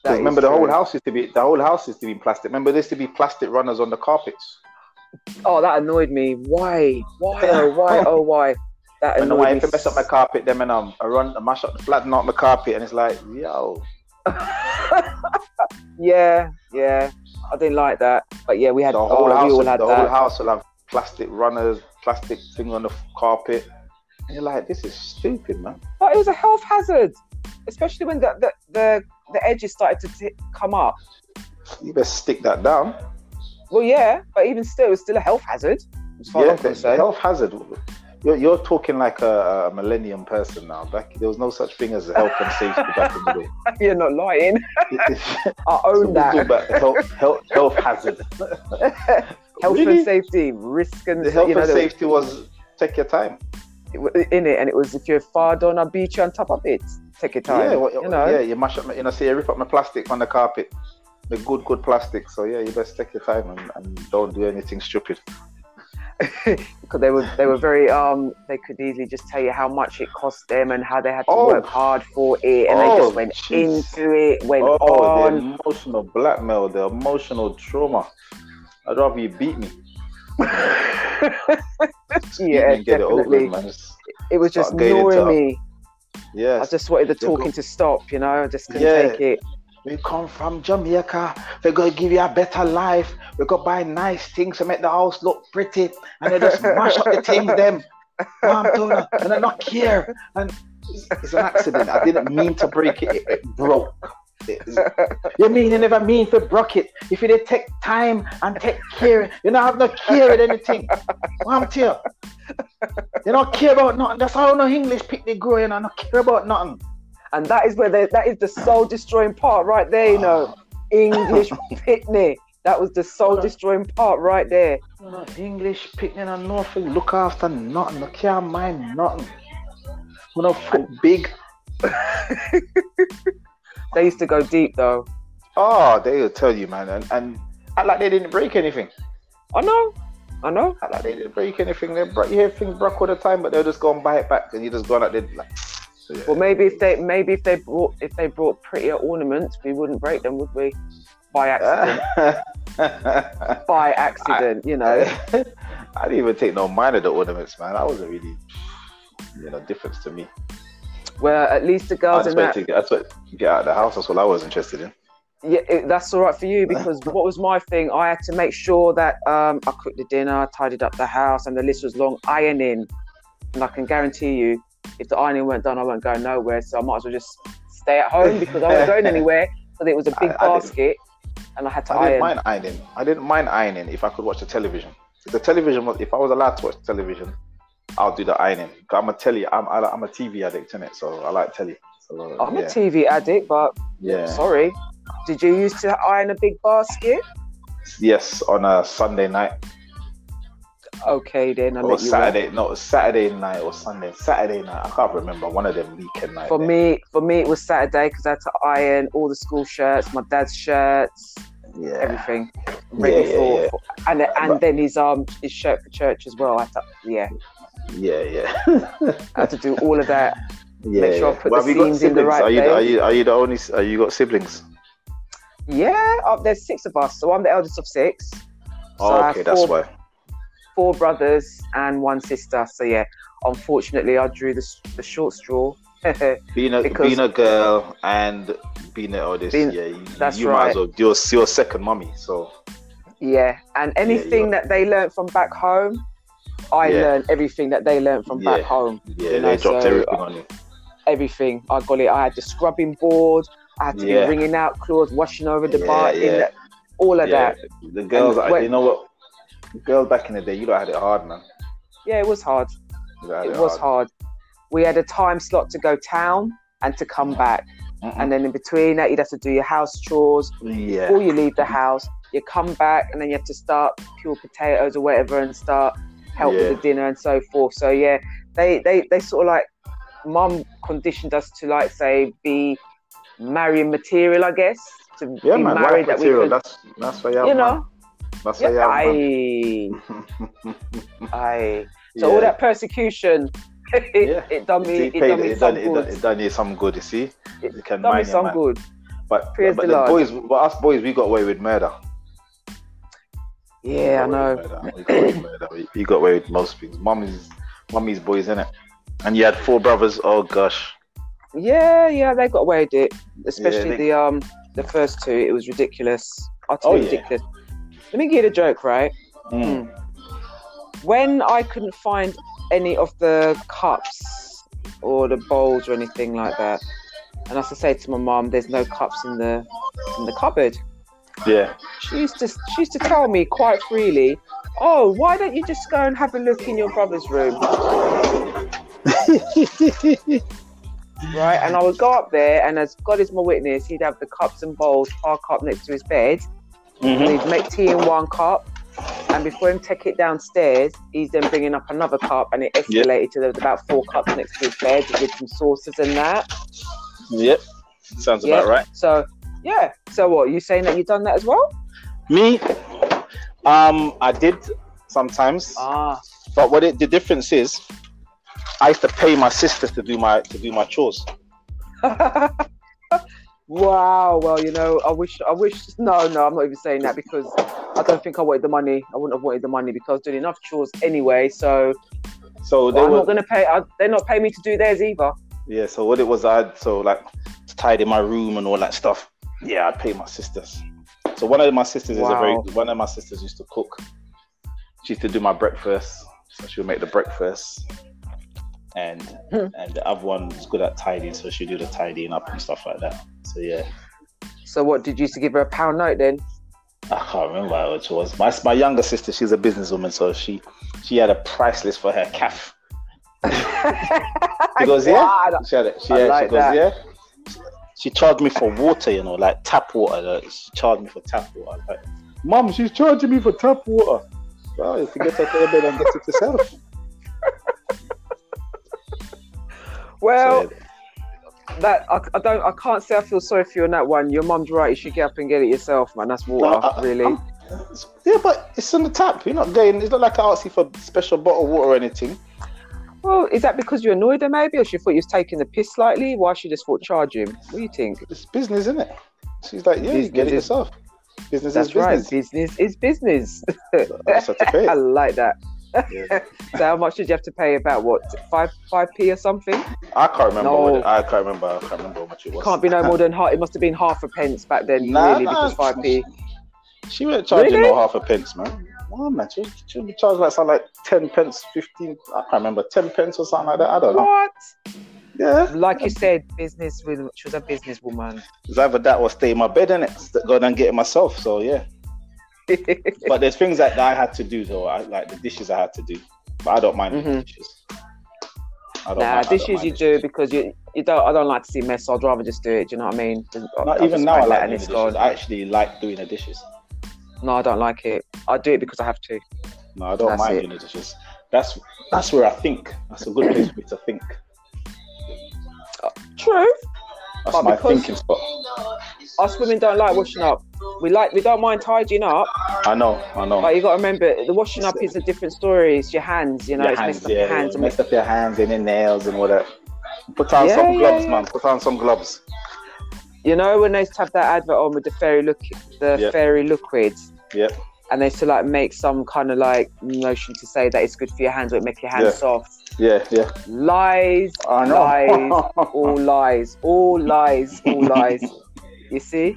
Because is remember, the whole house used to be the whole house used to be plastic. Remember, there used to be plastic runners on the carpets. Oh, that annoyed me. Why? Why? Oh, why? Oh, why? That annoyed I me. have to mess up my carpet, then and um, I run, I mash up, flatten out my carpet, and it's like, yo, yeah, yeah. I didn't like that, but yeah, we had the oh, whole we house, the had whole house will have plastic runners, plastic thing on the carpet. And you're like, this is stupid, man. But it was a health hazard, especially when the the the, the edges started to t- come up. You better stick that down. Well, yeah, but even still, it's still a health hazard. Yeah, as I'm the, concerned. health hazard. You're, you're talking like a, a millennium person now. Back there was no such thing as health and safety back in the day. You're not lying. I own talk that. about health, health, health hazard. health Really? and safety, risk and The health you know, and safety was take your time. in it, and it was if you're far down a beach, you're on top of it. Take your time. yeah, well, you know. yeah, you mash up, you know, see, you rip up my plastic on the carpet, the good, good plastic. So yeah, you best take your time and, and don't do anything stupid. Because they were they were very um they could easily just tell you how much it cost them and how they had to Oh. work hard for it and they Oh, just went jeez. into it went Oh, on the emotional blackmail, the emotional trauma. I'd rather you beat me. Yeah it definitely with, man. It was just Start into- me I just wanted the talking to stop you know I just couldn't Yeah. take it We come from Jamaica. We're gonna give you a better life. We're gonna buy nice things to make the house look pretty, and they just mash up the things. Them, Mom, her, and I not care. And it's, an accident. I didn't mean to break it. It, broke. You mean you never mean to broke it? If you didn't take time and take care, you don't have no care with anything. Mom, tell you. You don't care about nothing. That's how no English the growing. I don't care about nothing. And that is where they, that is the soul destroying part right there, you know. English pitney. That was the soul destroying part right there. English picking and nothing. Look after nothing. I can't mind nothing. When I foot big. They used to go deep though. Oh, they'll tell you, man, and, and act like they didn't break anything. I know. I know. Act like they didn't break anything. They bro- you hear things broke all the time, but they'll just go and buy it back, and you just go out there like. So, yeah. Well, maybe if they maybe if they brought if they brought prettier ornaments, we wouldn't break them, would we? By accident. By accident, you know. I didn't even take no mind of the ornaments, man. That wasn't really, you know, difference to me. Well, at least the girls in that. to get, that's what get out of the house. That's what I was interested in. Yeah, it, that's all right for you because what was my thing? I had to make sure that um, I cooked the dinner, tidied up the house, and the list was long. Ironing, and I can guarantee you, if the ironing weren't done, I won't go nowhere. So I might as well just stay at home because I wasn't going anywhere. So it was a big I- I basket, and I had to iron I didn't iron. mind ironing. I didn't mind ironing if I could watch the television. If the television was, if I was allowed to watch television, I'll do the ironing. I'm a telly. I'm I'm a TV addict in it, so I like telly. So uh, I'm yeah, a TV addict, but yeah. sorry. Did you used to iron a big basket? Yes, on a Sunday night Okay, then I or Saturday. No, Saturday night or Sunday. Saturday night. I can't remember. One of them weekend nights. For me, for me, it was Saturday because I had to iron all the school shirts, my dad's shirts, yeah, everything ready Yeah, for, yeah, for- and and then his um his shirt for church as well. I had to, yeah, yeah, yeah, I had to do all of that. yeah. Make sure I put Well, the have you got seams in the right Are you, are you are you the only? Are you got siblings? Yeah, uh, there's six of us, so I'm the eldest of six. So Oh, okay, that's four, why. Four brothers and one sister. So yeah, unfortunately, I drew the the short straw. Being a being a girl and being the eldest, Being- yeah, you, that's you might as well. You're, you're second mummy, so yeah, and anything you're- that they learned from back home, I Yeah. learned everything that they learned from back home. yeah, You know, they dropped so, everything on you. everything. I got it. I had the scrubbing board. I had to Yeah. be wringing out clothes, washing over the Yeah, bar, yeah. all of Yeah, that. the girls, And I- you know what? Girls back in the day, you lot had it hard, man. Yeah, it was hard. Had It was hard. We had a time slot to go town and to come back, Mm-mm. and then in between that, you'd have to do your house chores yeah, before you leave the house. You come back, and then you have to start peel potatoes or whatever, and start help Yeah. with the dinner and so forth. So yeah, they they they sort of like mum conditioned us to like say be marrying material, I guess, to yeah, be man. married that we material. could, That's that's why you have, you know. Yeah, aye, aye. So all that persecution, it, Yeah. it done me, It it done me it some done, it done, good. it done you some good, you see. It You can done me some man. good. But, Praise but the the boys, but us boys, we got away with murder. Yeah, I We got away know. We got away with. We- We got away with most things. Mummy's, mummy's boys, innit? And you had four brothers. Oh gosh. Yeah, yeah, they got away with it. Especially they- the um the first two. It was ridiculous. Utterly Oh, yeah. Let me give you a joke, right? Mm. When I couldn't find any of the cups or the bowls or anything like that, and I used to say to my mum, "There's no cups in the in the cupboard." Yeah. She used to she used to tell me quite freely, "Oh, why don't you just go and have a look in your brother's room?" right? And I would go up there, and as God is my witness, he'd have the cups and bowls park up next to his bed. Mhm. And he'd make tea in one cup, and before him take it downstairs, he's then bringing up another cup, and it escalated to there was about four cups next to his bed with some sauces and that. Yep. Sounds Yeah. about right. So, yeah. So what? You saying that you've done that as well? Me, um, I did sometimes, Ah, but what it, the difference is, I used to pay my sisters to do my to do my chores. wow. Well, you know, I wish, I wish. No, no, I'm not even saying that because I don't think I wanted the money. I wouldn't have wanted the money because I was doing enough chores anyway. So So they I'm were, not gonna pay. I, they're not paying me to do theirs either. yeah. So what it was, I had so like to tidy my room and all that stuff. Yeah, I'd pay my sisters. So one of my sisters is a very one of my sisters used to cook. She used to do my breakfast, so she would make the breakfast. And Hmm. and the other one was good at tidying, so she'd do the tidying up and stuff like that. So yeah. So what? Did you used to give her a pound note then? I can't remember how it was. My my younger sister, she's a businesswoman, so she she had a price list for her calf. She goes, yeah. She had it. She, had, like she goes, that. yeah. she charged me for water, you know, like tap water. Like, she charged me for tap water. Like, Mom, she's charging me for tap water. Well, if you get out of bed and get it yourself. Well, So, that I, I don't. I can't say I feel sorry for you on that one. Your mum's right. You should get up and get it yourself, man. That's water, No, I- uh, uh, really. I'm- yeah, but it's on the tap. You're not getting. It's not like I asked you for special bottle of water or anything. Well, is that because you annoyed her, maybe, or she thought you was taking the piss slightly? Why she just thought charge him? What do you think? It's business, isn't it? She's like, yeah, you get it yourself. Business That's is right. business. Business is business. That's how to pay I like that. Yeah. So, how much did you have to pay? About what? Five five p or something? I can't remember. No. What it, I can't remember. I can't remember how much it was. Can't be no more than half. It must have been half a pence back then, Nah, really, nah, because five p. She wasn't charging Really? no half a pence, man. Wow, man. She, she would be charged like something like 10 pence, 15, I can't remember, 10 pence or something like that. I don't know. What? Yeah. Like you said, business. With she was a businesswoman. It's either that or stay in my bed, innit? Go and get it myself. So, yeah. But there's things that I had to do, though. I, like the dishes I had to do. But I don't mind Mhm. dishes. I don't Nah, mind- I dishes you dishes. do because you you don't. I don't like to see mess. So I'd rather just do it. Do you know what I mean? I'll Not just even now, I like doing the dishes. I actually like doing the dishes. No, I don't like it. I do it because I have to. No, I don't That's mind it. doing the dishes. That's that's where I think. That's a good place for me to think. True. That's But my thinking spot. Us women don't like washing up. We like we don't mind tidying up, I know, I know. but you got to remember the washing up is a different story. It's your hands, you know. your it's hands, messed up yeah, your hands. yeah. messed up your hands and your nails and whatever. Put on Yeah, some gloves, man. Put on some gloves. You know when they used to have that advert on with the fairy look, the Yep. fairy liquids, Yep. and they used to like make some kind of like notion to say that it's good for your hands or it make your hands Yeah. soft. Yeah, yeah. Lies, lies, all lies, all lies, all lies. You see,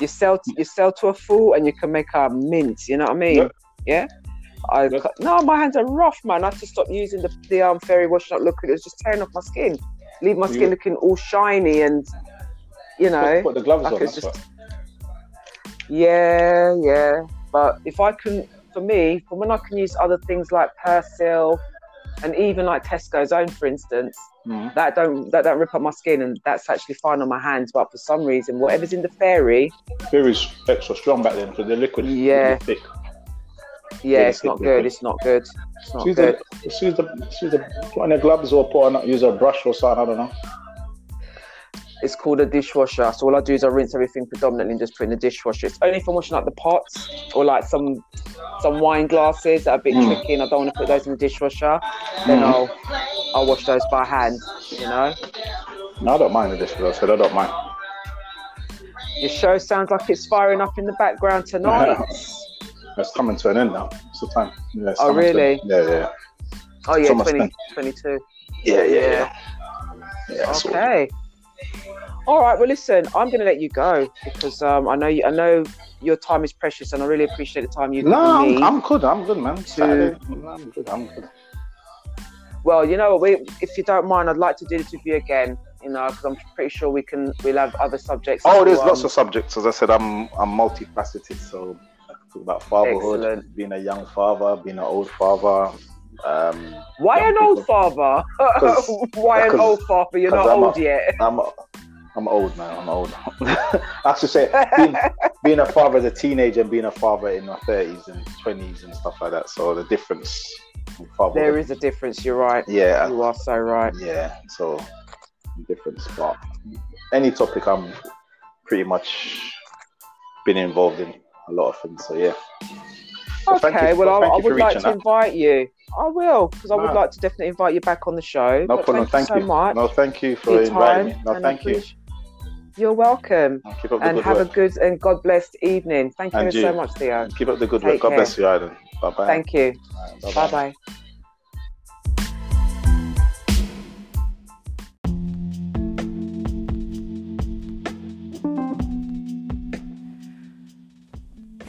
you sell you sell to a fool and you can make a mint. You know what I mean? Yep. Yeah. I Yep. no, my hands are rough, man. I had to stop using the the um, fairy washing up liquid. It was just tearing off my skin, leave my skin You- looking all shiny and you know. put, put the gloves like on. just-. Yeah, yeah. But if I can, for me, from when I can use other things like Persil and even like Tesco's own, for instance, Mhm. that don't that don't rip up my skin, and that's actually fine on my hands. But for some reason, whatever's in the fairy, Very extra strong back then because the liquid. Yeah. thick. yeah, it's not good. It's not good. It's not Use good. the, use the, use the, put on the gloves or put on, use a brush or something. I don't know. It's called a dishwasher. So all I do is I rinse everything predominantly and just put in the dishwasher. It's only for washing like the pots or like some some wine glasses that are a bit Mm. tricky and I don't want to put those in the dishwasher. Then Mm. I'll I'll wash those by hand. You know. No, I don't mind the dishwasher, I I don't mind. Your show sounds like it's firing up in the background tonight. It's coming to an end now. It's the time. Yeah, it's Oh, coming to an- really? Yeah, yeah, Oh yeah, Almost 20, 22. yeah, yeah, yeah. yeah. Okay. All right. Well, listen, I'm going to let you go because um, I know you, I know your time is precious, and I really appreciate the time you've No, given me. I'm, I'm good. I'm good, man. Saturday, I'm good. I'm good. Well, you know, we, if you don't mind, I'd like to do this with you again. You know, because I'm pretty sure we can. We'll have other subjects. Oh, there's lots of subjects. As I said, I'm I'm multifaceted. So I can talk about fatherhood, Excellent. being a young father, being an old father. Um, Why an old father? Why an old father? You're not I'm old a- yet. I'm I'm old now. I'm old. I should say being, being a father as a teenager and being a father in my 30s and 20s and stuff like that. So the difference. There is a difference. You're right. Yeah, You are so right. yeah. So difference, but any topic I'm pretty much been involved in a lot of things. So yeah. So okay. you- well, I, I would like to out. invite you. I will, because I would like to definitely invite you back on the show. No But problem. Thank, Thank you so much. No, thank you for inviting time. me. No, and thank you. You're welcome. And Keep up the And good have a good and God blessed evening. Thank you And so much, Theo. Keep up the good Take work. God care. bless you, Aiden. Bye bye. Thank you. Bye bye.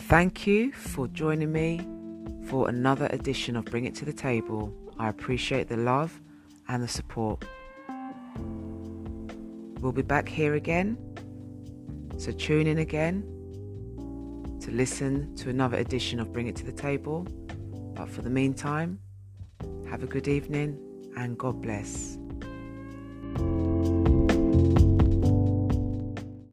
Thank you for joining me for another edition of Bring It to the Table. I appreciate the love and the support. We'll be back here again, so tune in again to listen to another edition of Bring It to the Table. But for the meantime, have a good evening and God bless.